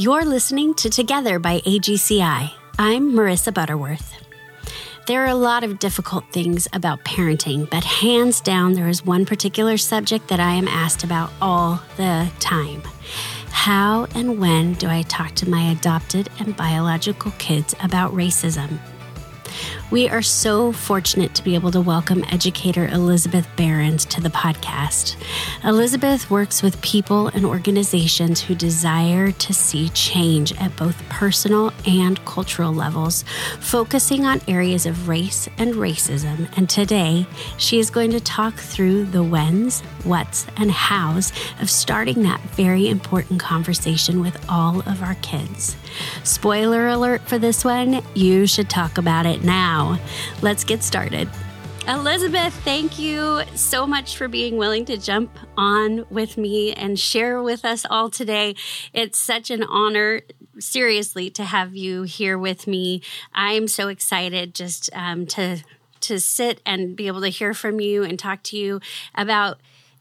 You're listening to Together by AGCI. I'm Marissa Butterworth. There are a lot of difficult things about parenting, but hands down, there is one particular subject that I am asked about all the time. How and when do I talk to my adopted and biological kids about racism? We are so fortunate to be able to welcome educator Elizabeth Behrens to the podcast. Elizabeth works with people and organizations who desire to see change at both personal and cultural levels, focusing on areas of race and racism. And today, she is going to talk through the whens, whats, and hows of starting that very important conversation with all of our kids. Spoiler alert for this one, you should talk about it now. Let's get started. Elizabeth, thank you so much for being willing to jump on with me and share with us all today. It's such an honor, seriously, to have you here with me. I'm so excited just um, to to sit and be able to hear from you and talk to you about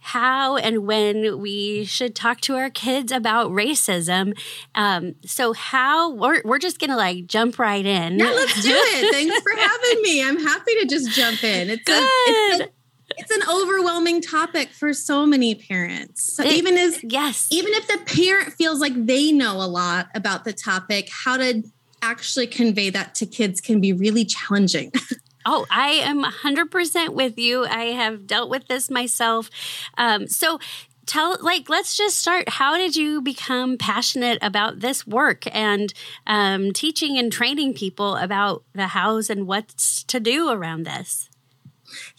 how and when we should talk to our kids about racism. Um, so, how we're, we're just going to like jump right in. Yeah, let's do it. Thanks for having me. I'm happy to just jump in. It's Good. A, it's, a, it's an overwhelming topic for so many parents. So it, even as yes, even if the parent feels like they know a lot about the topic, how to actually convey that to kids can be really challenging. Oh, I am 100% with you. I have dealt with this myself. Um, so, tell like let's just start how did you become passionate about this work and um, teaching and training people about the hows and what's to do around this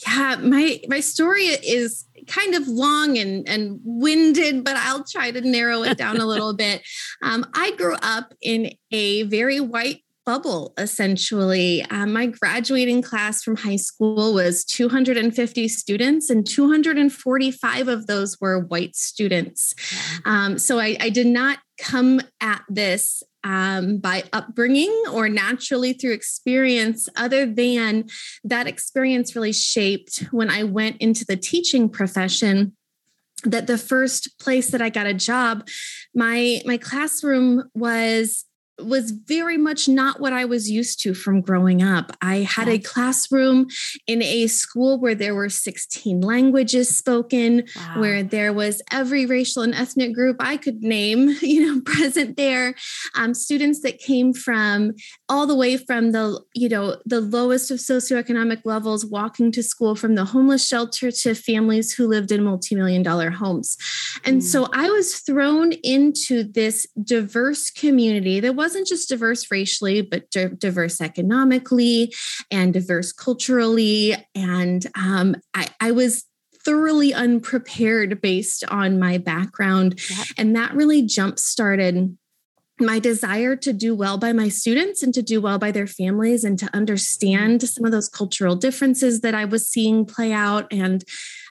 yeah my my story is kind of long and and winded but i'll try to narrow it down a little bit um, i grew up in a very white bubble essentially. Um, my graduating class from high school was 250 students, and 245 of those were white students. Um, so I, I, did not come at this um, by upbringing or naturally through experience, other than that experience really shaped when I went into the teaching profession that the first place that I got a job, my my classroom was was very much not what I was used to from growing up. I had a classroom in a school where there were 16 languages spoken, wow. where there was every racial and ethnic group I could name, you know, present there. Um, students that came from all the way from the, you know, the lowest of socioeconomic levels, walking to school from the homeless shelter to families who lived in multimillion dollar homes. And mm. so I was thrown into this diverse community that was wasn't just diverse racially, but di- diverse economically and diverse culturally. And um, I, I was thoroughly unprepared based on my background. Yep. And that really jump started my desire to do well by my students and to do well by their families and to understand some of those cultural differences that I was seeing play out and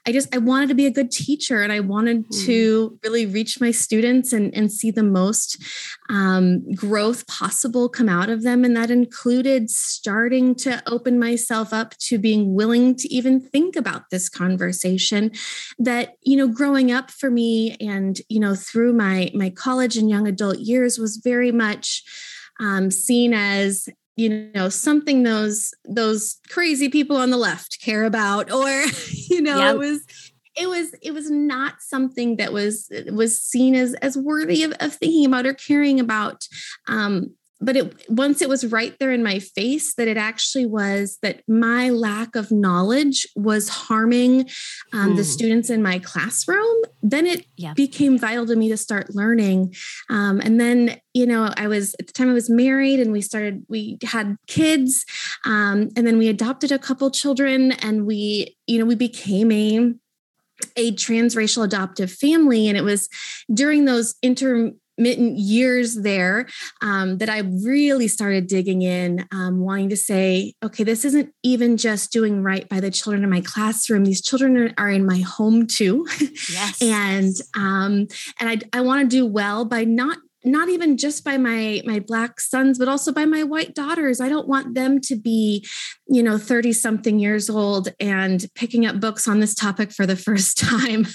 I just I wanted to be a good teacher and I wanted mm. to really reach my students and, and see the most um, growth possible come out of them. And that included starting to open myself up to being willing to even think about this conversation that, you know, growing up for me and, you know, through my my college and young adult years was very much um, seen as you know something those those crazy people on the left care about or you know yep. it was it was it was not something that was was seen as as worthy of, of thinking about or caring about um but it once it was right there in my face that it actually was that my lack of knowledge was harming um, the hmm. students in my classroom then it yeah. became vital to me to start learning um, and then you know i was at the time i was married and we started we had kids um, and then we adopted a couple children and we you know we became a a transracial adoptive family and it was during those inter years there um, that I really started digging in, um, wanting to say, okay, this isn't even just doing right by the children in my classroom. These children are, are in my home too. Yes. and um, and I, I want to do well by not not even just by my my black sons but also by my white daughters i don't want them to be you know 30 something years old and picking up books on this topic for the first time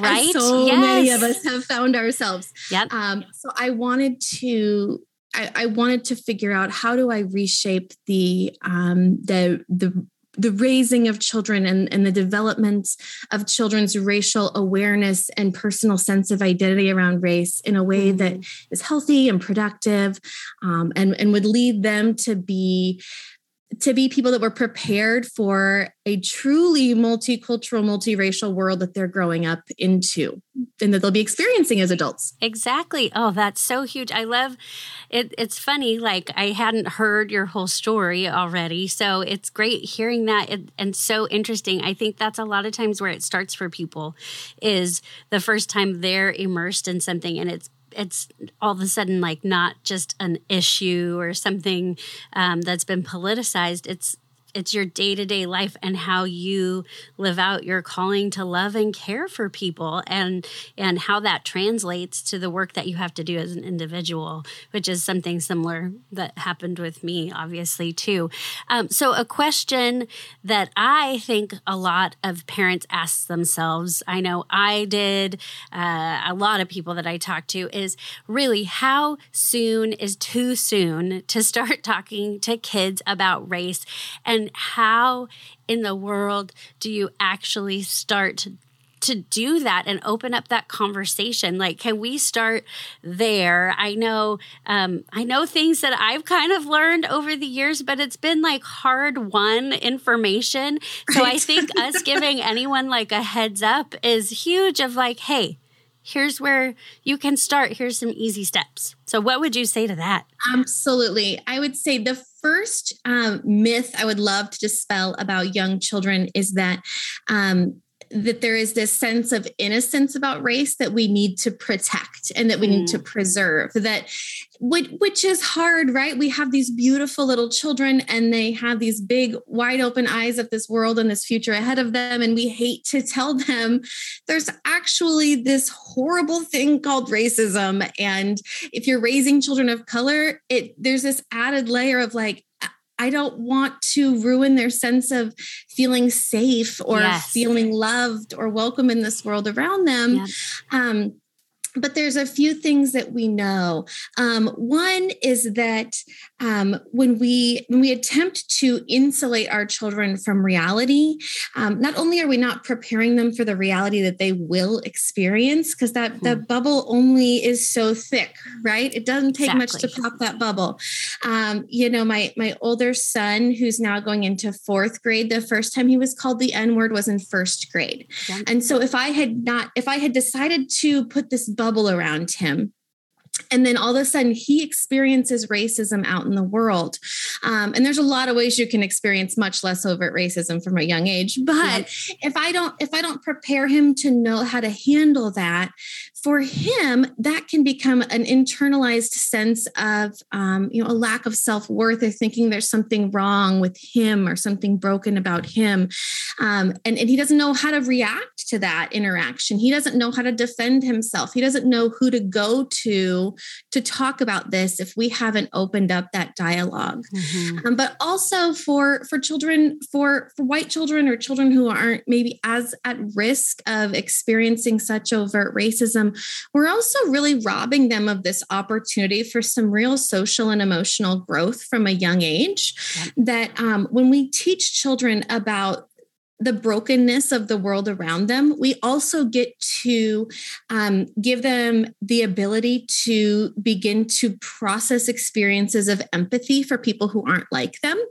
right so yes. many of us have found ourselves yep. Um, so i wanted to I, I, wanted to figure out how do I reshape the um, the the the raising of children and, and the development of children's racial awareness and personal sense of identity around race in a way mm-hmm. that is healthy and productive um, and, and would lead them to be to be people that were prepared for a truly multicultural, multiracial world that they're growing up into and that they'll be experiencing as adults. Exactly. Oh, that's so huge. I love it. It's funny, like I hadn't heard your whole story already. So it's great hearing that and so interesting. I think that's a lot of times where it starts for people is the first time they're immersed in something and it's it's all of a sudden like not just an issue or something um, that's been politicized. It's it's your day-to-day life and how you live out your calling to love and care for people and and how that translates to the work that you have to do as an individual which is something similar that happened with me obviously too. Um, so a question that i think a lot of parents ask themselves i know i did uh, a lot of people that i talk to is really how soon is too soon to start talking to kids about race? And and how in the world do you actually start to do that and open up that conversation like can we start there i know um, i know things that i've kind of learned over the years but it's been like hard won information so right. i think us giving anyone like a heads up is huge of like hey here's where you can start. Here's some easy steps. So, what would you say to that? Absolutely. I would say the first um, myth I would love to dispel about young children is that um, that there is this sense of innocence about race that we need to protect and that we mm. need to mm. preserve that which, which is hard right we have these beautiful little children and they have these big wide open eyes of this world and this future ahead of them and we hate to tell them there's actually this horrible thing called racism and if you're raising children of color it there's this added layer of like I don't want to ruin their sense of feeling safe or yes. feeling loved or welcome in this world around them. Um, but there's a few things that we know. Um, one is that um, when we when we attempt to insulate our children from reality, um, not only are we not preparing them for the reality that they will experience, because that mm-hmm. the bubble only is so thick, right? It doesn't take exactly. much to pop that bubble. Um, you know, my my older son, who's now going into fourth grade, the first time he was called the N word was in first grade, yeah. and so if I had not, if I had decided to put this bubble around him and then all of a sudden he experiences racism out in the world um, and there's a lot of ways you can experience much less overt racism from a young age but yeah. if i don't if i don't prepare him to know how to handle that for him, that can become an internalized sense of, um, you know, a lack of self worth or thinking there's something wrong with him or something broken about him. Um, and, and he doesn't know how to react to that interaction. He doesn't know how to defend himself. He doesn't know who to go to to talk about this if we haven't opened up that dialog mm-hmm. Um, but also for for children, for for white children or children who aren't maybe as at risk of experiencing such overt racism we're also really robbing them of this opportunity for some real social and emotional growth from a young age. That um, when we teach children about the brokenness of the world around them, we also get to um, give them the ability to begin to process experiences of empathy for people who aren't like them.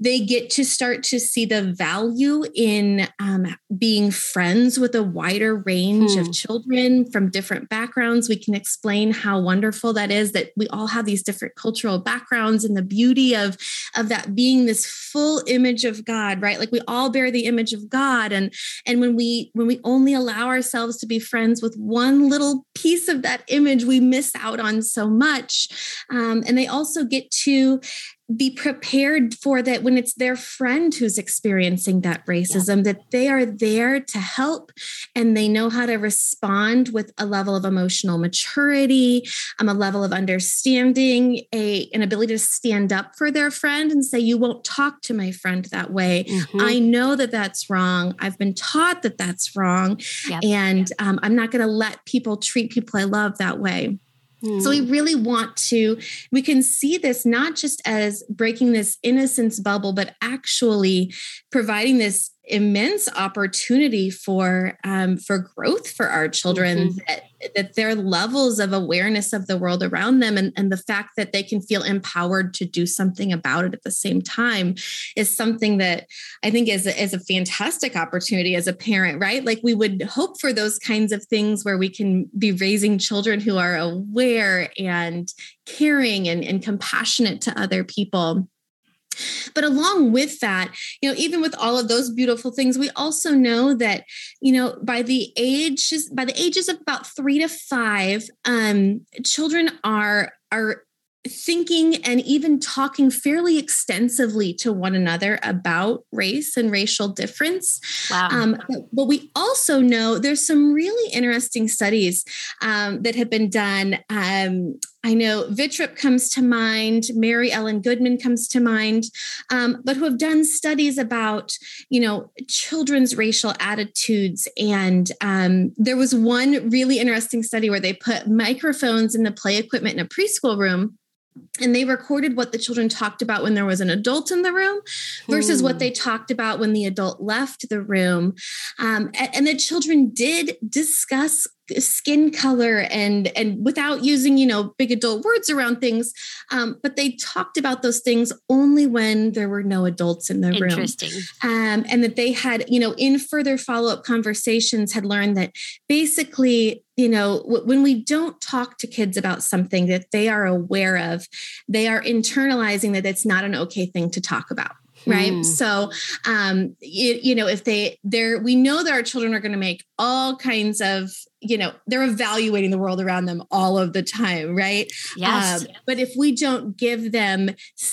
They get to start to see the value in um, being friends with a wider range hmm. of children from different backgrounds. We can explain how wonderful that is that we all have these different cultural backgrounds and the beauty of, of that being this full image of God, right? Like we all bear the image image of God. And, and when we when we only allow ourselves to be friends with one little piece of that image, we miss out on so much. Um, and they also get to be prepared for that when it's their friend who's experiencing that racism, yeah. that they are there to help and they know how to respond with a level of emotional maturity, um, a level of understanding, a, an ability to stand up for their friend and say, You won't talk to my friend that way. Mm-hmm. I know that that's wrong. I've been taught that that's wrong. Yep. And um, I'm not going to let people treat people I love that way. So we hmm. really want to, we can see this not just as breaking this innocence bubble, but actually providing this immense opportunity for um, for growth for our children mm-hmm. that, that their levels of awareness of the world around them and, and the fact that they can feel empowered to do something about it at the same time is something that i think is, is a fantastic opportunity as a parent right like we would hope for those kinds of things where we can be raising children who are aware and caring and, and compassionate to other people but along with that, you know, even with all of those beautiful things, we also know that, you know, by the ages by the ages of about three to five, um, children are are thinking and even talking fairly extensively to one another about race and racial difference. Wow. Um, but we also know there's some really interesting studies um, that have been done. Um, I know Vittrup comes to mind, Mary Ellen Goodman comes to mind, um, but who have done studies about, you know, children's racial attitudes. And um, there was one really interesting study where they put microphones in the play equipment in a preschool room and they recorded what the children talked about when there was an adult in the room versus what they talked about when the adult left the room um, and, and the children did discuss skin color and and without using you know big adult words around things um, but they talked about those things only when there were no adults in the room. Um, and that they had you know in further follow-up conversations had learned that basically you know w- when we don't talk to kids about something that they are aware of they are internalizing that it's not an okay thing to talk about right? Mm. so um you, you know if they they're we know that our children are going to make all kinds of you know they're evaluating the world around them all of the time right? Yes. Um, but if we don't give them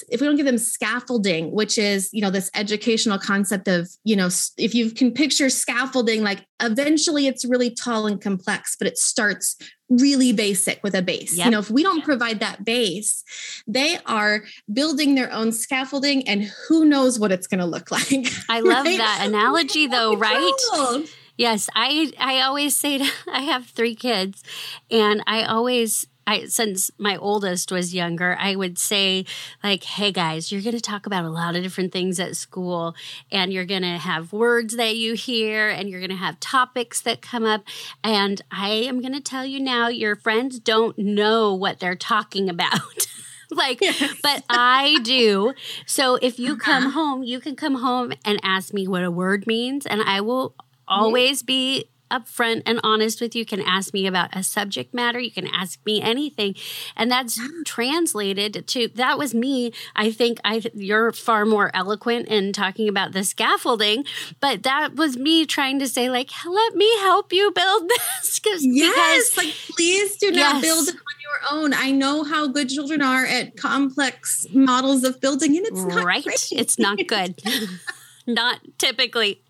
if we don't give them scaffolding which is you know this educational concept of you know if you can picture scaffolding like eventually it's really tall and complex but it starts really basic with a base. Yep. you know if we don't provide that base they are building their own scaffolding and who knows what it's going to look like i love right? that analogy though right Yes, I I always say to, I have three kids, and I always I since my oldest was younger, I would say like, "Hey guys, you're going to talk about a lot of different things at school and you're going to have words that you hear and you're going to have topics that come up and I am going to tell you now your friends don't know what they're talking about." like yes. but i do so if you come uh-huh. home you can come home and ask me what a word means and i will always be upfront and honest with you. Can ask me about a subject matter. You can ask me anything. And that's translated to that was me. I think i you're far more eloquent in talking about the scaffolding but that was me trying to say like let me help you build this. Yes because, like please do not yes. build it on your own. I know how good children are at complex models of building and it's not right. it's not good. Not typically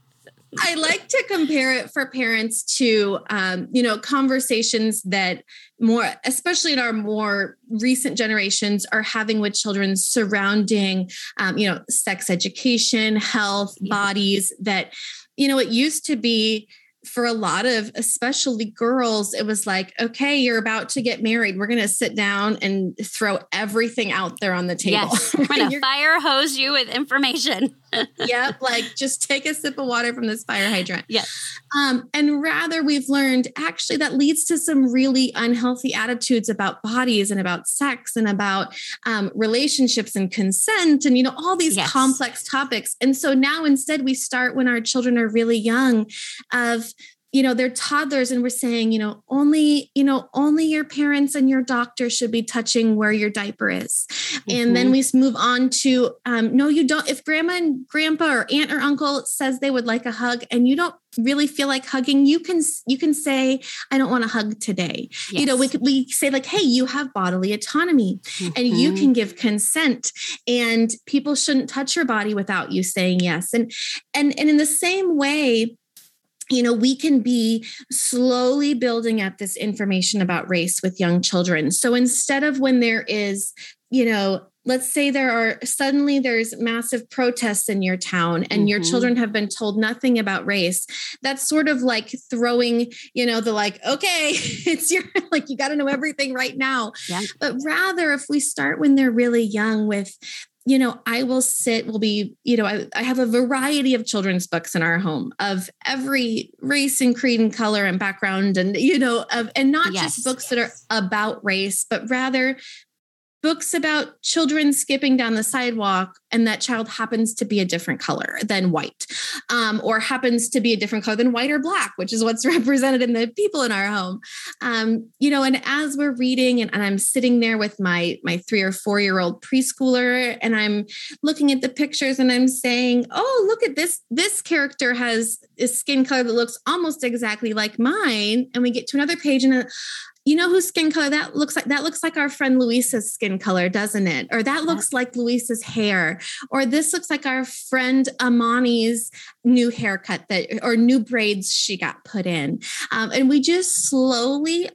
I like to compare it for parents to, um, you know, conversations that more, especially in our more recent generations, are having with children surrounding, um, you know, sex education, health, bodies. That, you know, it used to be for a lot of especially girls it was like okay you're about to get married we're going to sit down and throw everything out there on the table yes. we're going to fire hose you with information yep like just take a sip of water from this fire hydrant. Yes. Um, and rather we've learned actually that leads to some really unhealthy attitudes about bodies and about sex and about um, relationships and consent and you know all these yes. complex topics. And so now instead we start when our children are really young of you know they're toddlers and we're saying you know only you know only your parents and your doctor should be touching where your diaper is mm-hmm. and then mm-hmm. we move on to um, no you don't if grandma and grandpa or aunt or uncle says they would like a hug and you don't really feel like hugging you can you can say i don't want to hug today yes. you know we could we say like hey you have bodily autonomy mm-hmm. and you mm-hmm. can give consent and people shouldn't touch your body without you saying yes and and and in the same way you know, we can be slowly building up this information about race with young children. So instead of when there is, you know, let's say there are suddenly there's massive protests in your town and mm-hmm. your children have been told nothing about race that's sort of like throwing you know the like okay it's your like you got to know everything right now yeah. but rather if we start when they're really young with you know, I will sit, will be, you know, I, I, have a variety of children's books in our home of every race and creed and color and background and, you know, of, and not yes. just books that are about race, but rather books about children skipping down the sidewalk and that child happens to be a different color than white um, or happens to be a different color than white or black which is what's represented in the people in our home. Um, you know and as we're reading and, and i'm sitting there with my my three or four year old preschooler and i'm looking at the pictures and i'm saying oh look at this this character has a skin color that looks almost exactly like mine. And we get to another page and you know whose skin color that looks like that looks like our friend Luisa's skin color, doesn't it? Or that looks like Luisa's hair. Or this looks like our friend Amani's new haircut that or new braids she got put in. Um, and we just slowly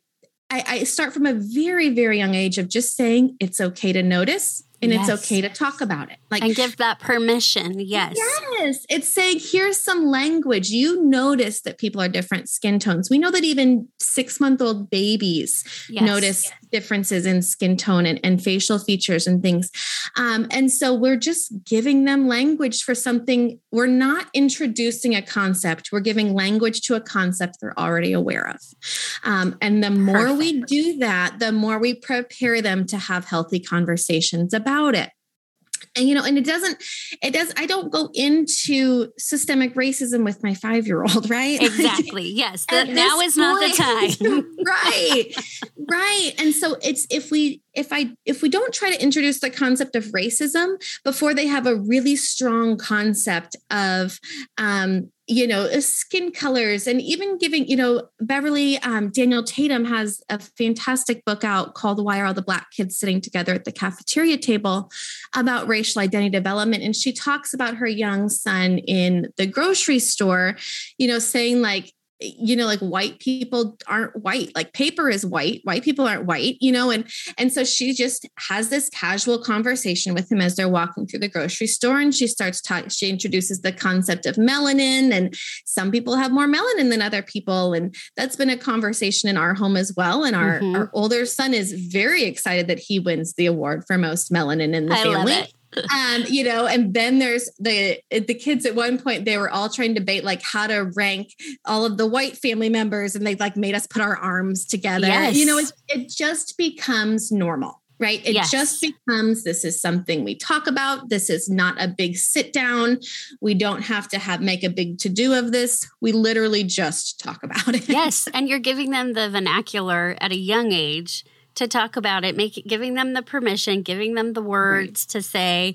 I, I start from a very, very young age of just saying it's okay to notice and yes. it's okay to talk about it. Like and give that permission. Yes. Yes. It's saying here's some language. You notice that people are different skin tones. We know that even six month old babies yes. notice differences in skin tone and, and facial features and things. Um, and so we're just giving them language for something. We're not introducing a concept. We're giving language to a concept they're already aware of. Um, and the more Perfect. we do that, the more we prepare them to have healthy conversations about about it and you know and it doesn't it does i don't go into systemic racism with my five year old right exactly. Yes the, now is point, not the time. right right. And so it's if we if i if we don't try to introduce the concept of racism before they have a really strong concept of um you know uh, skin colors and even giving you know beverly um, daniel tatum has a fantastic book out called why are all the black kids sitting together at the cafeteria table about racial identity development. And she talks about her young son in the grocery store you know saying like you know like white people aren't white like paper is white white people aren't white you know and and so she just has this casual conversation with him as they're walking through the grocery store and she starts talking she introduces the concept of melanin and some people have more melanin than other people and that's been a conversation in our home as well and our, mm-hmm. our older son is very excited that he wins the award for most melanin in the I family um, you know, and then there's the the kids at one point they were all trying to debate like how to rank all of the white family members, and they like made us put our arms together. Yes. You know, it, it just becomes normal, right? It yes. just becomes this is something we talk about. This is not a big sit down. We don't have to have make a big to do of this. We literally just talk about it. Yes, and you're giving them the vernacular at a young age to talk about it, making giving them the permission, giving them the words right. to say,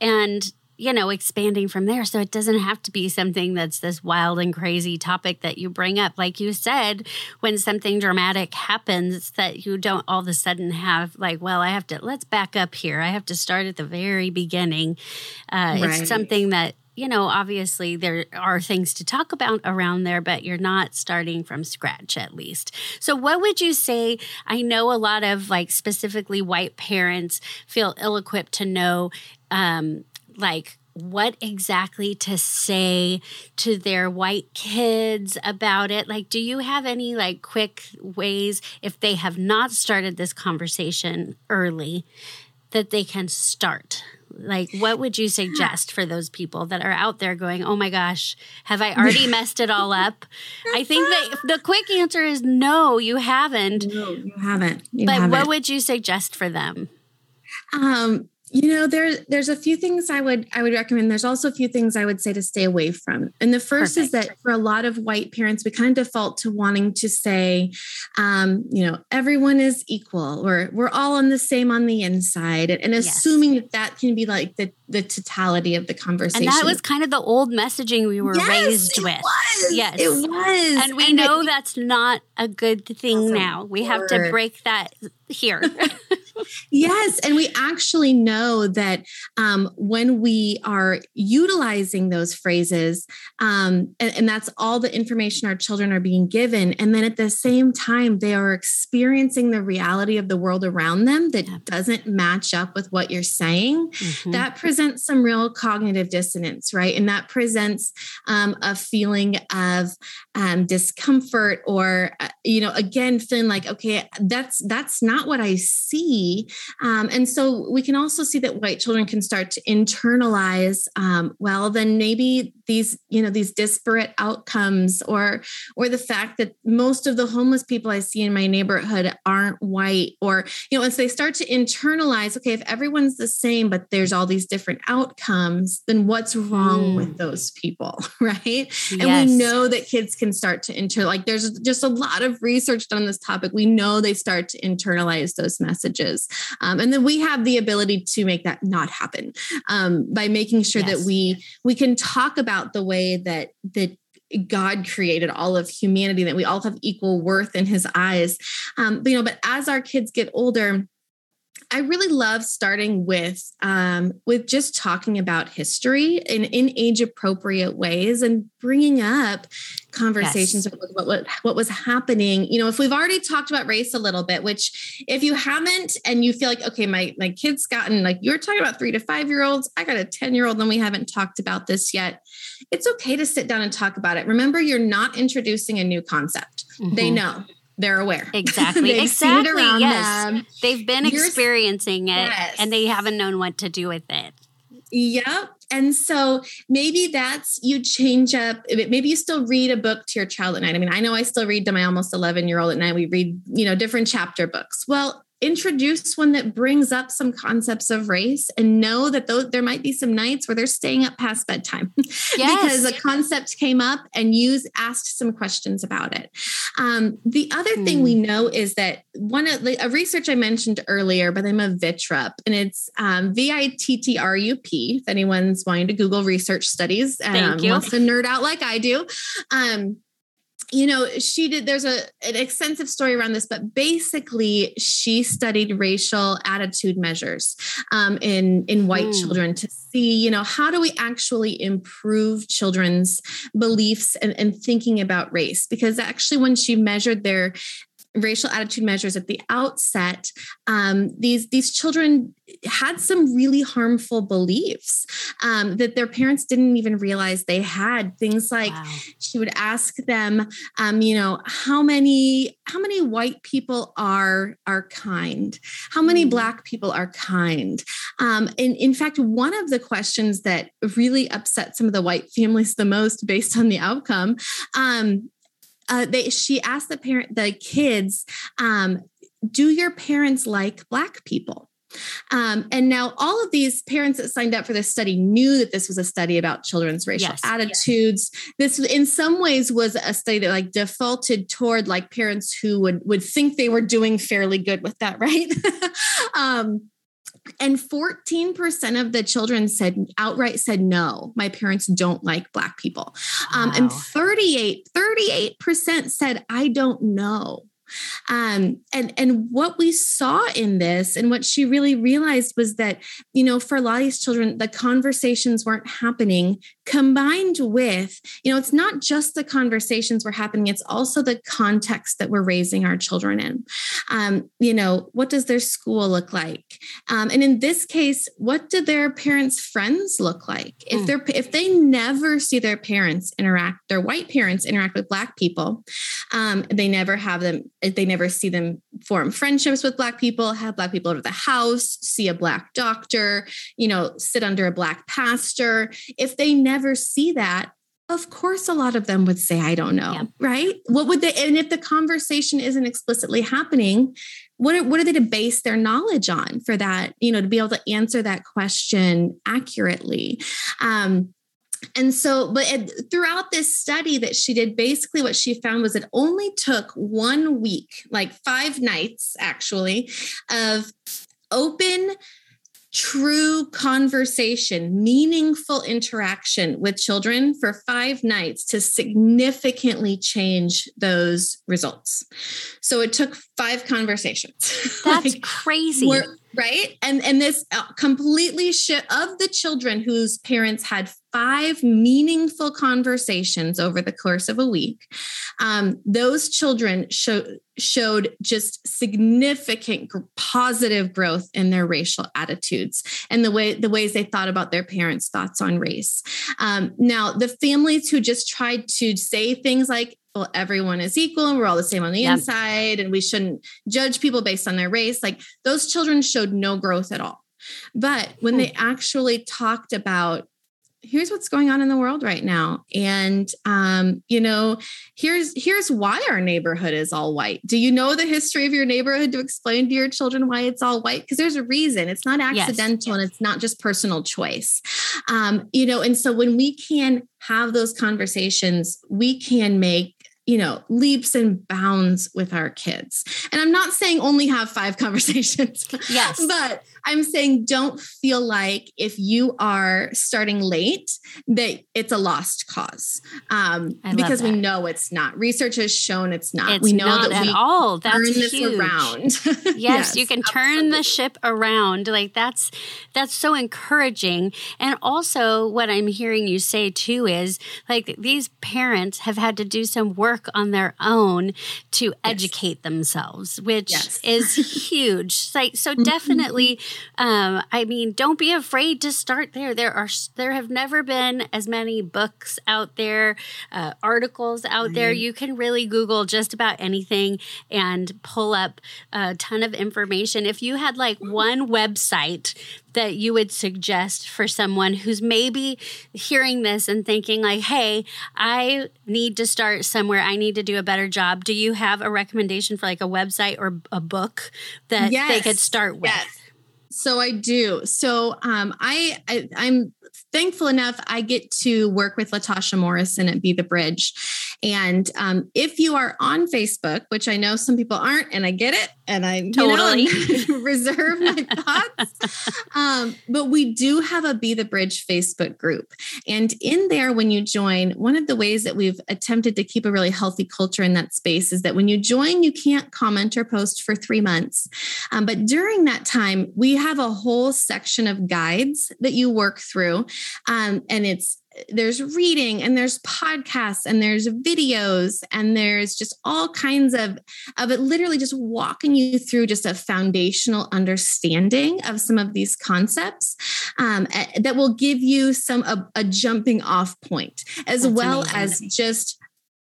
and you know, expanding from there. So it doesn't have to be something that's this wild and crazy topic that you bring up. Like you said, when something dramatic happens, that you don't all of a sudden have, like, well, I have to, let's back up here. I have to start at the very beginning. Uh, right. It's something that you know, obviously there are things to talk about around there, but you're not starting from scratch at least. So, what would you say? I know a lot of like specifically white parents feel ill equipped to know, um, like, what exactly to say to their white kids about it like do you have any like quick ways if they have not started this conversation early that they can start like, what would you suggest for those people that are out there going, oh my gosh, have I already messed it all up? I think that the quick answer is no, you haven't. No, you haven't. You but haven't. what would you suggest for them? Um, you know there there's a few things i would i would recommend. There's also a few things i would say to stay away from. And the first Perfect. is that for a lot of white parents we kind of default to wanting to say um, you know everyone is equal or we're all on the same on the inside and, and assuming yes. that that can be like the the totality of the conversation and that was kind of the old messaging we were yes, raised with. was. yes. It was. And we and know it, that's not a good thing now. We have to break that here yes. And we actually know that um, when we are utilizing those phrases, um, and, and, that's all the information our children are being given, and then at the same time, they are experiencing the reality of the world around them that yeah. doesn't match up with what you're saying, mm-hmm. that presents some real cognitive dissonance, right? And that presents um, a feeling of um, discomfort or, uh, you know, again, feeling like, okay, that's that's not what I see um, and so we can also see that white children can start to internalize, um, well, then maybe these, you know, these disparate outcomes or or the fact that most of the homeless people I see in my neighborhood aren't white, or, you know, as they start to internalize, okay, if everyone's the same, but there's all these different outcomes, then what's wrong mm. with those people? Right. And we know that kids can start to inter like there's just a lot of research done on this topic. We know they start to internalize those messages is. Um, and then we have the ability to make that not happen um, by making sure yes. that we we can talk about the way that that God created all of humanity, that we all have equal worth in his eyes. Um, but, you know, but as our kids get older, I really love starting with um, with just talking about history in, in age appropriate ways and bringing up conversations yes. what, what what was happening. You know, if we've already talked about race a little bit, which if you haven't and you feel like okay, my my kid's gotten like you're talking about three to five year olds, I got a ten year old, and we haven't talked about this yet. It's okay to sit down and talk about it. Remember, you're not introducing a new concept. Mm-hmm. They know they're aware. Exactly. exactly. yes. Them. They've been You're, experiencing it yes. and they haven't known what to do with it. Yep. And so maybe that's you change up. Eh, maybe you still read a book to your child at night. I mean, I know I still read to my almost 11 year old at night. We read, you know, different chapter books. Well, introduce one that brings up some concepts of race and know that those, there might be some nights where they're staying up past bedtime yes. because a concept came up and you asked some questions about it. Um, the other hmm. thing we hmm. know is that one of the, a research I mentioned earlier by the name of Vittrup, and it's um, V I T T R U P. If anyone's wanting to Google research studies, um, wants to nerd out like I do. Um, you know she did there's a an extensive story around this but basically she studied racial attitude measures um, in in white mm. children to see you know how do we actually improve children's beliefs and, and thinking about race because actually when she measured their racial attitude measures at the outset, um, these these children had some really harmful beliefs um, that their parents didn't even realize they had. Things like wow. she would ask them, um, you know, how many how many white people are are kind? How many mm. black people are kind? Um, and in fact, one of the questions that really upset some of the white families the most, based on the outcome, um, uh, they she asked the parent the kids um, do your parents like black people um, and now all of these parents that signed up for this study knew that this was a study about children's racial yes, attitudes. Yes. This in some ways was a study that like defaulted toward like parents who would would think they were doing fairly good with that, right? um, and 14% of the children said outright said no my parents don't like black people wow. um, and 38 38% said i don't know um, and and what we saw in this and what she really realized was that you know for a lot of these children the conversations weren't happening combined with you know it's not just the conversations we're happening it's also the context that we're raising our children in. Um, you know what does their school look like? Um, and in this case what do their parents friends look like? If hmm. they're if they never see their parents interact their white parents interact with black people um, they never have them they never see them form friendships with black people have black people over the house see a black doctor you know sit under a black pastor. If they never see that of course a lot of them would say i don't know yeah. right what would they and if the conversation isn't explicitly happening what are, what are they to base their knowledge on for that you know to be able to answer that question accurately um, and so but it, throughout this study that she did basically what she found was it only took one week like five nights actually of open true conversation, meaningful interaction with children for five nights to significantly change those results. So it took five conversations. That's like, crazy. Right. And and this uh, completely shift of the children whose parents had five meaningful conversations over the course of a week. Um, those children show, showed just significant positive growth in their racial attitudes and the way the ways they thought about their parents' thoughts on race. Um, now, the families who just tried to say things like well, everyone is equal and we're all the same on the yep. inside and we shouldn't judge people based on their race. Like those children showed no growth at all. But when they hmm. actually talked about here's what's going on in the world right now and um, you know here's here's why our neighborhood is all white do you know the history of your neighborhood to explain to your children why it's all white because there's a reason it's not accidental yes. and it's not just personal choice um, you know and so when we can have those conversations we can make you know, leaps and bounds with our kids. And I'm not saying only have five conversations. Yes. but I'm saying don't feel like if you are starting late that it's a lost cause. Um, because we know it's not. Research has shown it's not. It's we know not that at we all. That's turn this huge. around. yes, yes, you can absolutely. turn the ship around. Like that's that's so encouraging. And also what I'm hearing you say too is like these parents have had to do some work on their own to yes. educate themselves, which yes. is huge. Like so mm-hmm. definitely um, I mean, don't be afraid to start there. There are there have never been as many books out there, uh, articles out mm-hmm. there. You can really Google just about anything and pull up a ton of information. If you had like one website that you would suggest for someone who's maybe hearing this and thinking like hey i need to start somewhere i need to do a better job do you have a recommendation for like a website or a book that yes. they could start with yes. So I do. So um, I, I I'm thankful enough, I get to work with Latasha Morrison at Be the Bridge. And um, if you are on Facebook, which I know some people aren't, and I get it, and I totally you know, reserve my thoughts. Um, but we do have a Be the Bridge Facebook group. And in there, when you join, one of the ways that we've attempted to keep a really healthy culture in that space is that when you join, you can't comment or post for three months. Um, but during that time, we have a whole section of guides that you work through um, and it's there's reading and there's podcasts and there's videos and there's just all kinds of of it literally just walking you through just a foundational understanding of some of these concepts um, that will give you some a, a jumping off point as That's well amazing. as just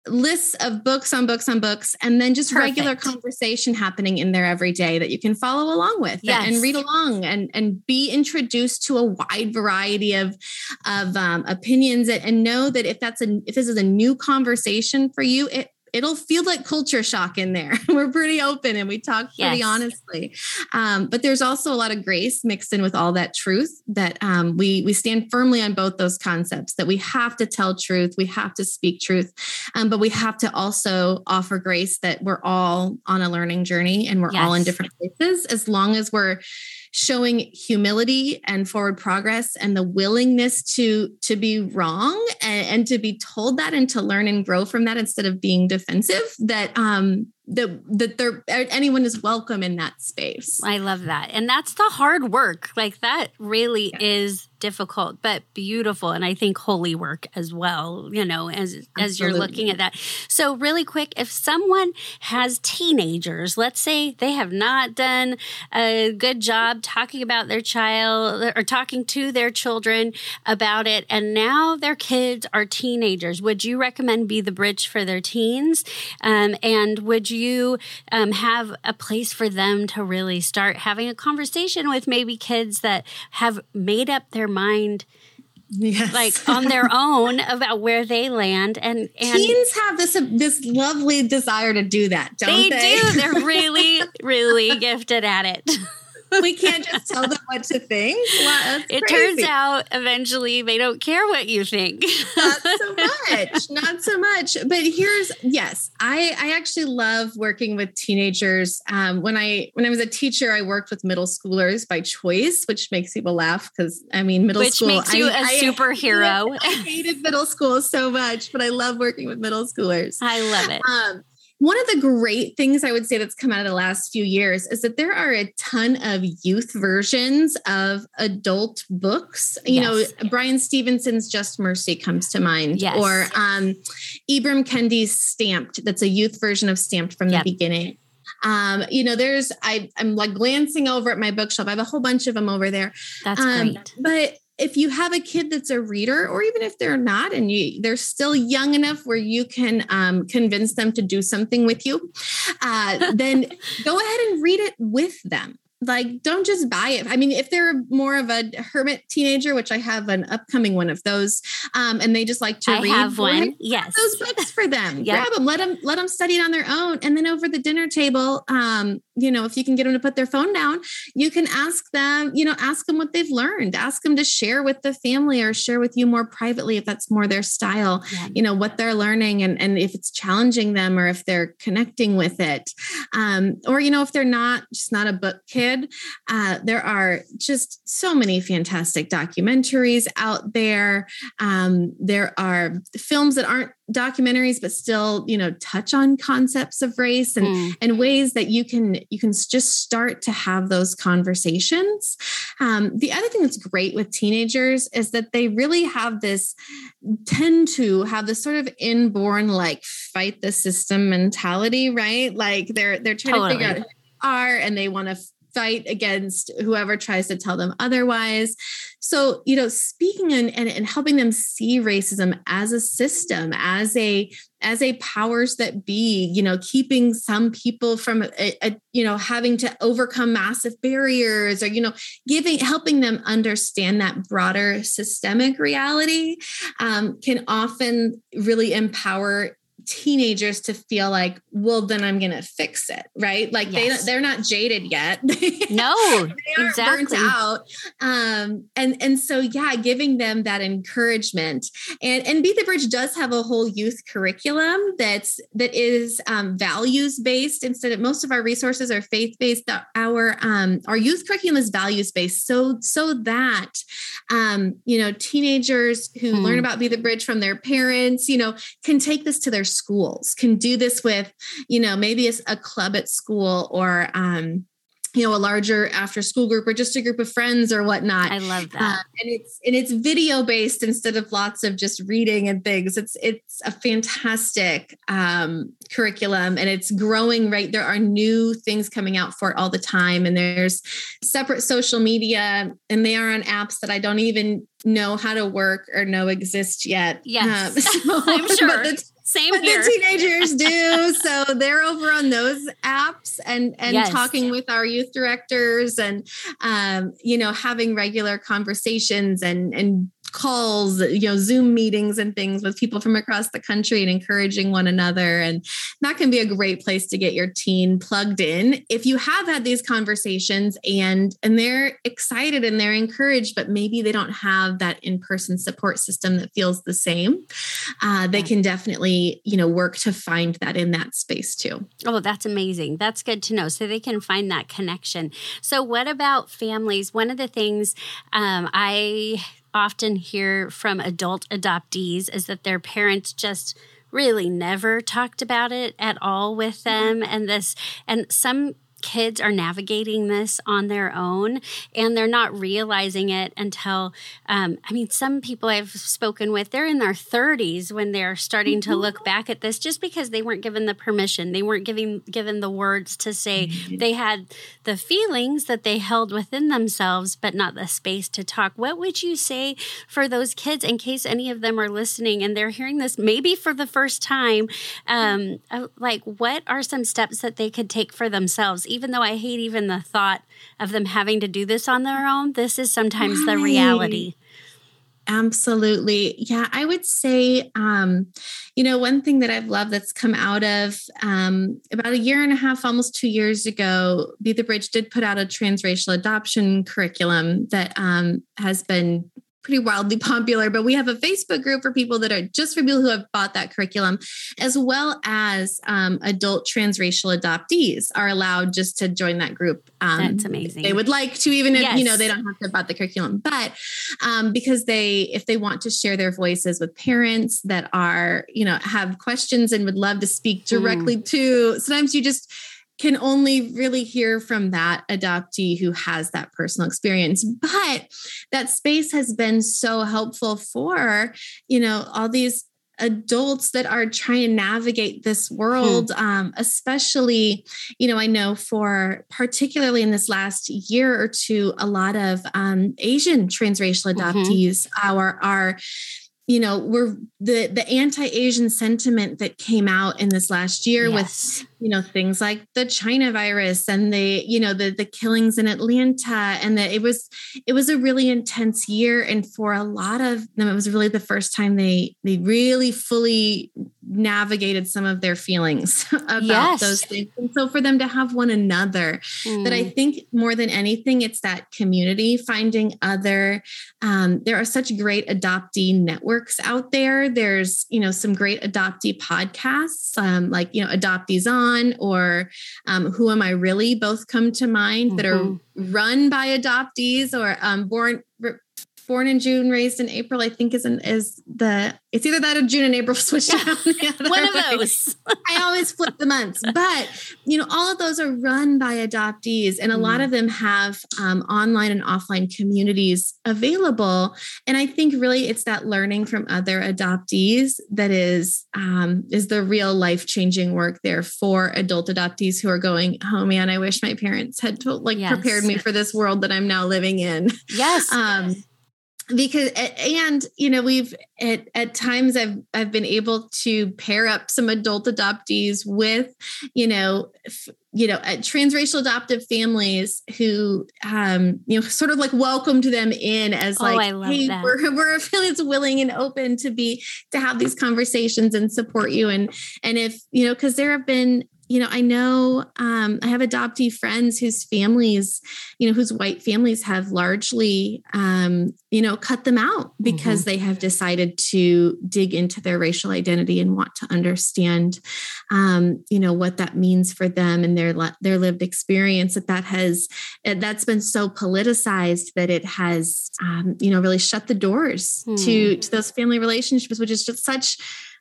lists of books on books on books and then just Perfect. regular conversation happening in there every day that you can follow along with yes. and, and, read along and and be introduced to a wide variety of of um, opinions and, and know that if that's a if this is a new conversation for you it it'll feel like culture shock in there. We're pretty open and we talk pretty yes. honestly. Um, but there's also a lot of grace mixed in with all that truth that um, we we stand firmly on both those concepts that we have to tell truth, we have to speak truth, um, but we have to also offer grace that we're all on a learning journey and we're yes. all in different places as long as we're showing humility and forward progress and the willingness to to be wrong and, and to be told that and to learn and grow from that instead of being defensive that um that that there anyone is welcome in that space. I love that. And that's the hard work. Like that really yeah. is difficult but beautiful and I think holy work as well, you know, as Absolutely. as you're looking at that. So really quick, if someone has teenagers, let's say they have not done a good job talking about their child or talking to their children about it and now their kids are teenagers, would you recommend be the bridge for their teens? Um, and would you you um, have a place for them to really start having a conversation with maybe kids that have made up their mind yes. like on their own about where they land and, and teens have this uh, this lovely desire to do that don't they, they? do they're really really gifted at it we can't just tell them what to think. it turns out eventually they don't care what you think. not so much. Not so much. But here's yes, I I actually love working with teenagers. Um, when I when I was a teacher, I worked with middle schoolers by choice, which makes people laugh because I mean middle which school makes you I, a I, superhero. I, I hated middle school so much, but I love working with middle schoolers. I love it. Um, one of the great things I would say that's come out of the last few years is that there are a ton of youth versions of adult books. You yes. know, Bryan Stevenson's Just Mercy comes to mind, yes. or um, Ibram Kendi's Stamped. That's a youth version of Stamped from yep. the beginning. Um, you know, there's I I'm like glancing over at my bookshelf. I have a whole bunch of them over there. That's um, great. But if you have a kid that's a reader or even if they're not and you they're still young enough where you can um, convince them to do something with you uh, then go ahead and read it with them like don't just buy it. I mean if they're more of a hermit teenager which i have an upcoming one of those um, and they just like to I read have one. yes. those books for them. Yep. grab them let them let them study it on their own. And then over the dinner table um, you know if you can get them to put their phone down you can ask them you know ask them what they've learned. Ask them to share with the family or share with you more privately if that's more their style yeah. you know what they're learning and and if it's challenging them or if they're connecting with it. Um, or you know if they're not just not a book kid kid. Uh, there are just so many fantastic documentaries out there. Um, there are films that aren't documentaries but still you know touch on concepts of race and mm. and ways that you can you can just start to have those conversations um, the other thing that's great with teenagers is that they really have this tend to have this sort of inborn like fight the system mentality right like they're they're trying totally. to figure out are and they want to fight against whoever tries to tell them otherwise. So, you know, speaking and, and, and helping them see racism as a system, as a as a powers that be, you know, keeping some people from a, a, you know having to overcome massive barriers or you know giving helping them understand that broader systemic reality um, can often really empower teenagers to feel like well then i'm gonna fix it right like yes. they they're not jaded yet no they exactly. burnt out um and and so yeah giving them that encouragement and and be the bridge does have a whole youth curriculum that's that is um, values based instead of most of our resources are faith based our um our youth curriculum is values based so so that um you know teenagers who hmm. learn about be the bridge from their parents you know can take this to their schools can do this with you know maybe a, a club at school or um, you know a larger after school group or just a group of friends or whatnot. I love that. uh, and it's and it's video based instead of lots of just reading and things. It's it's a fantastic um, curriculum and it's growing right? There are new things coming out for it all the time and there's separate social media and they are on apps that i don't even know how to work or know exist yet. Yes. Um, so, i'm sure same but here. the teenagers do. so they're over on those apps and and yes. talking with our youth directors and um, you know having regular conversations and and calls, you know, Zoom meetings and things with people from across the country and encouraging one another. And that can be a great place to get your teen plugged in. If you have had these conversations and and they're excited and they're encouraged, but maybe they don't have that in-person support system that feels the same, uh, they can definitely, you know, work to find that in that space too. Oh, that's amazing. That's good to know. So they can find that connection. So what about families? One of the things um, I often hear from adult adoptees is that their parents just really never talked about it at all with mm-hmm. them. And this and some kids are navigating this on their own and they're not realizing it until um, i mean some people i've spoken with they're in their 30s when they're starting to look back at this just because they weren't given the permission. They weren't giving given the words to say mm-hmm. they had the feelings that they held within themselves but not the space to talk. What would you say for those kids in case any of them are listening and they're hearing this maybe for the first time um, uh, like what are some steps that they could take for themselves even though I hate even the thought of them having to do this on their own, this is sometimes right. the reality. Absolutely. Yeah, I would say, um, you know, one thing that I've loved that's come out of um, about a year and a half, almost two years ago, Be the Bridge did put out a transracial adoption curriculum that um, has been pretty wildly popular, but we have a Facebook group for people that are just for people who have bought that curriculum, as well as um, adult transracial adoptees are allowed just to join that group. Um, That's amazing. They would like to, even if yes. you know they don't have to bought the curriculum, but um, because they, if they want to share their voices with parents that are, you know, have questions and would love to speak directly mm. to. Sometimes you just can only really hear from that adoptee who has that personal experience but that space has been so helpful for you know all these adults that are trying to navigate this world hmm. um, especially you know i know for particularly in this last year or two a lot of um, asian transracial mm-hmm. adoptees mm-hmm. are are you know we're the the anti-asian sentiment that came out in this last year yes. with you know things like the china virus and the you know the the killings in atlanta and that it was it was a really intense year and for a lot of them it was really the first time they they really fully navigated some of their feelings about yes. those things and so for them to have one another mm. that i think more than anything it's that community finding other um, there are such great adoptee networks out there there's you know some great adoptee podcasts um, like you know adoptees on or um, who am i really both come to mind mm-hmm. that are mm-hmm. run by adoptees or um, born born in June, raised in April, I think is an, is the it's either that or June and April switched yeah. One of those. I always flip the months, but you know, all of those are run by adoptees, and a mm. lot of them have um, online and offline communities available. And I think really it's that learning from other adoptees that is um, is the real life changing work there for adult adoptees who are going, oh man, I wish my parents had to, like yes. prepared me for this world that I'm now living in. Yes. Um, because and you know we've at, at times i've i've been able to pair up some adult adoptees with you know f- you know transracial adoptive families who um you know sort of like welcomed them in as oh, like hey that. we're we're a family that's willing and open to be to have these conversations and support you and and if you know because there have been you know, I know um, I have adoptee friends whose families, you know, whose white families have largely, um, you know, cut them out because mm-hmm. they have decided to dig into their racial identity and want to understand, um, you know, what that means for them and their their lived experience. That that has eh, that's been so politicized that it has, um, you know, really shut the doors mm. to to those family relationships, which is just such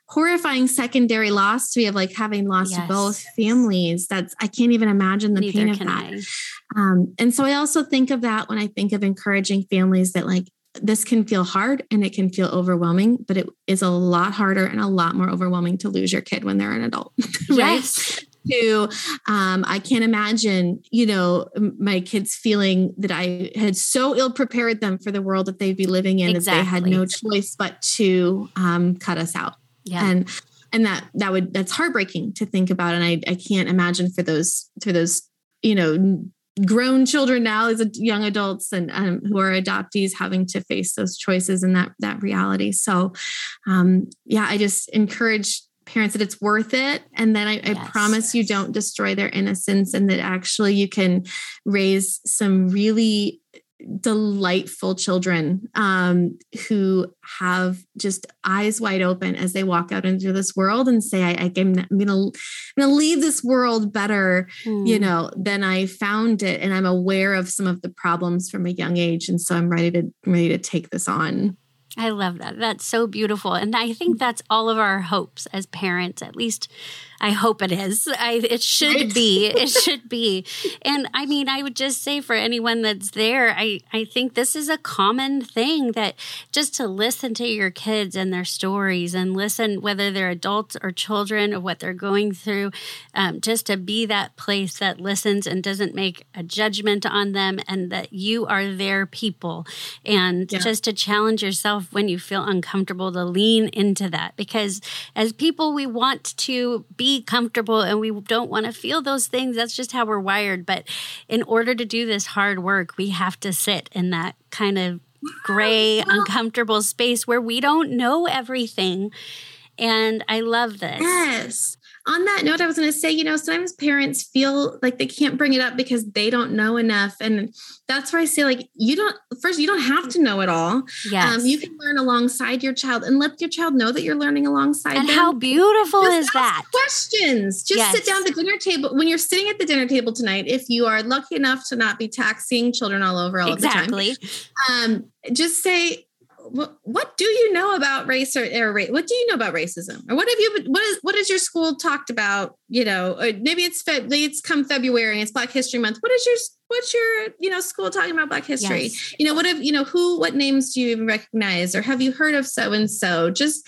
horrifying secondary loss to me of like having lost yes. both families. That's I can't even imagine the Neither pain of that. Um, and so I also think of that when I think of encouraging families that like this can feel hard and it can feel overwhelming, but it is a lot harder and a lot more overwhelming to lose your kid when they're an adult. right? Yes. To, um, I can't imagine, you know, my kids feeling that I had so ill prepared them for the world that they'd be living in exactly. that they had no choice but to um, cut us out. Yeah. And and that that would that's heartbreaking to think about. And I I can't imagine for those for those, you know, grown children now as young adults and um, who are adoptees having to face those choices and that that reality so um, yeah i just encourage parents that it's worth it and then I, yes. I, promise you don't destroy their innocence and that actually you can raise some really delightful children um, who have just eyes wide open as they walk out into this world and say, I, I am going to leave this world better, mm. you hmm. know, than I found it. And I'm aware of some of the problems from a young age. And so I'm ready to, ready to take this on. I love that. That's so beautiful. And I think that's all of our hopes as parents, at least I hope it is. I, it should right. be. It should be. And I mean, I would just say for anyone that's there, I, I think this is a common thing that just to listen to your kids and their stories and listen, whether they're adults or children, of what they're going through, um, just to be that place that listens and doesn't make a judgment on them and that you are their people. And yeah. just to challenge yourself when you feel uncomfortable to lean into that. Because as people, we want to be comfortable and we don't want to feel those things. That's just how we're wired. But in order to do this hard work, we have to sit in that kind of gray, uncomfortable space where we don't know everything. And I love this. Yes on that note, I was going to say, you know, sometimes parents feel like they can't bring it up because they don't know enough. And that's where I say, like, you don't, first, you don't have to know it all. Yes. Um, you can learn alongside your child and let your child know that you're learning alongside and them. how beautiful Just is that? Questions. Just yes. sit down at the dinner table. When you're sitting at the dinner table tonight, if you are lucky enough to not be taxing children all over all exactly. the time, um, just say, what, what do you know about race or, or race? What do you know about racism? Or what have you, what is, what has your school talked about? You know, maybe it's, Fe- it's come February it's Black History Month. What is your, what's your, you know, school talking about Black history? Yes. You know, what have, you know, who, what names do you even recognize? Or have you heard of so-and-so? Just,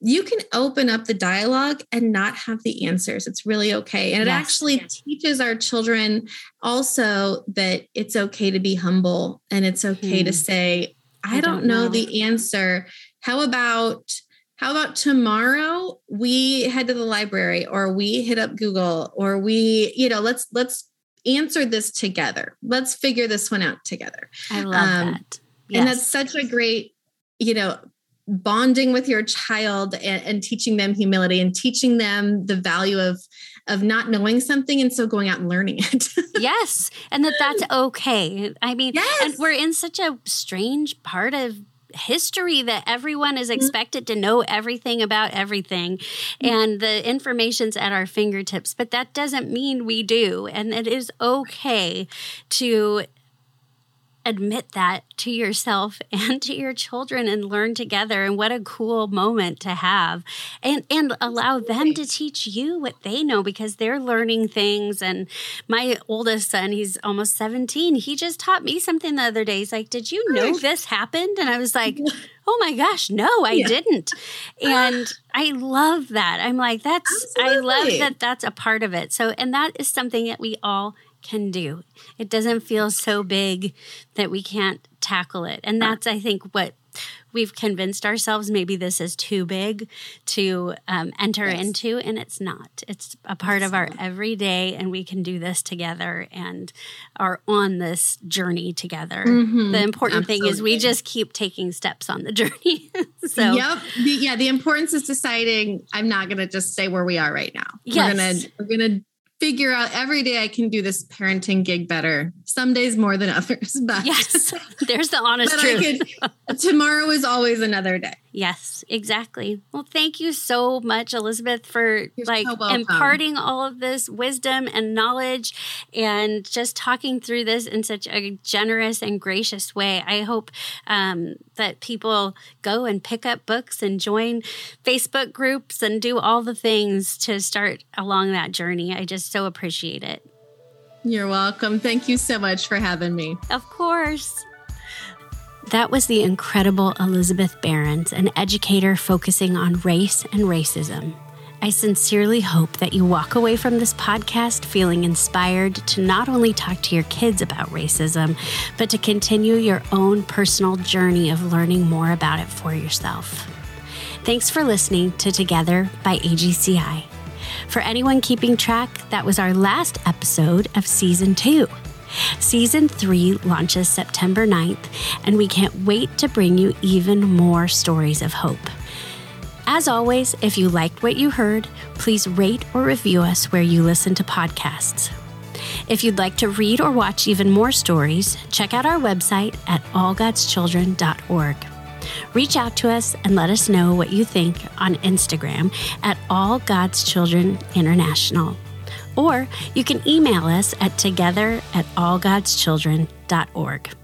you can open up the dialogue and not have the answers. It's really okay. And it yes. actually teaches our children also that it's okay to be humble and it's okay hmm. to say, I, don't, don't know, know the answer. How about how about tomorrow we head to the library or we hit up Google or we, you know, let's let's answer this together. Let's figure this one out together. I love um, that. Yes. And that's such a great, you know, bonding with your child and, and, teaching them humility and teaching them the value of of not knowing something and so going out and learning it. yes, and that that's okay. I mean, yes. and we're in such a strange part of history that everyone is mm-hmm. expected to know everything about everything mm-hmm. and the information's at our fingertips but that doesn't mean we do and it is okay to admit that to yourself and to your children and learn together. And what a cool moment to have. And and allow them to teach you what they know because they're learning things. And my oldest son he's almost 17 he just taught me something the other day. He's like did you know this happened? And i was like oh my gosh no i yeah. didn't. And i love that. I'm like that's Absolutely. i love that that's a part of it. So and that is something that we all can do. It doesn't feel so big that we can't tackle it. And that's, I think, what we've convinced ourselves maybe this is too big to um, enter yes. into, and it's not. It's a part of our everyday, and we can do this together and are on this journey together. Mm-hmm. The important Absolutely. thing is we just keep taking steps on the journey. so, yep, the, yeah. The importance is deciding. I'm not going to just stay where we are right now. Yes. We're gonna we're gonna figure out every day I can do this parenting gig better. Some days more than others, but yes, there's the honest truth. Could, tomorrow is always another day. Yes, exactly. Well, thank you so much, Elizabeth, for You're like so imparting all of this wisdom and knowledge and just talking through this in such a generous and gracious way. I hope um, that people go and pick up books and join Facebook groups and do all the things to start along that journey. I just so appreciate it. You're welcome. Thank you so much for having me. Of course. That was the incredible Elizabeth Behrens, an educator focusing on race and racism. I sincerely hope that you walk away from this podcast feeling inspired to not only talk to your kids about racism, but to continue your own personal journey of learning more about it for yourself. Thanks for listening to Together by AGCI. For anyone keeping track, that was our last episode of season two. Season 3 launches September 9th, and we can't wait to bring you even more stories of hope. As always, if you liked what you heard, please rate or review us where you listen to podcasts. If you'd like to read or watch even more stories, check out our website at allgodschildren.org. Reach out to us and let us know what you think on Instagram at All God's Children International or you can email us at together at allgodschildren.org.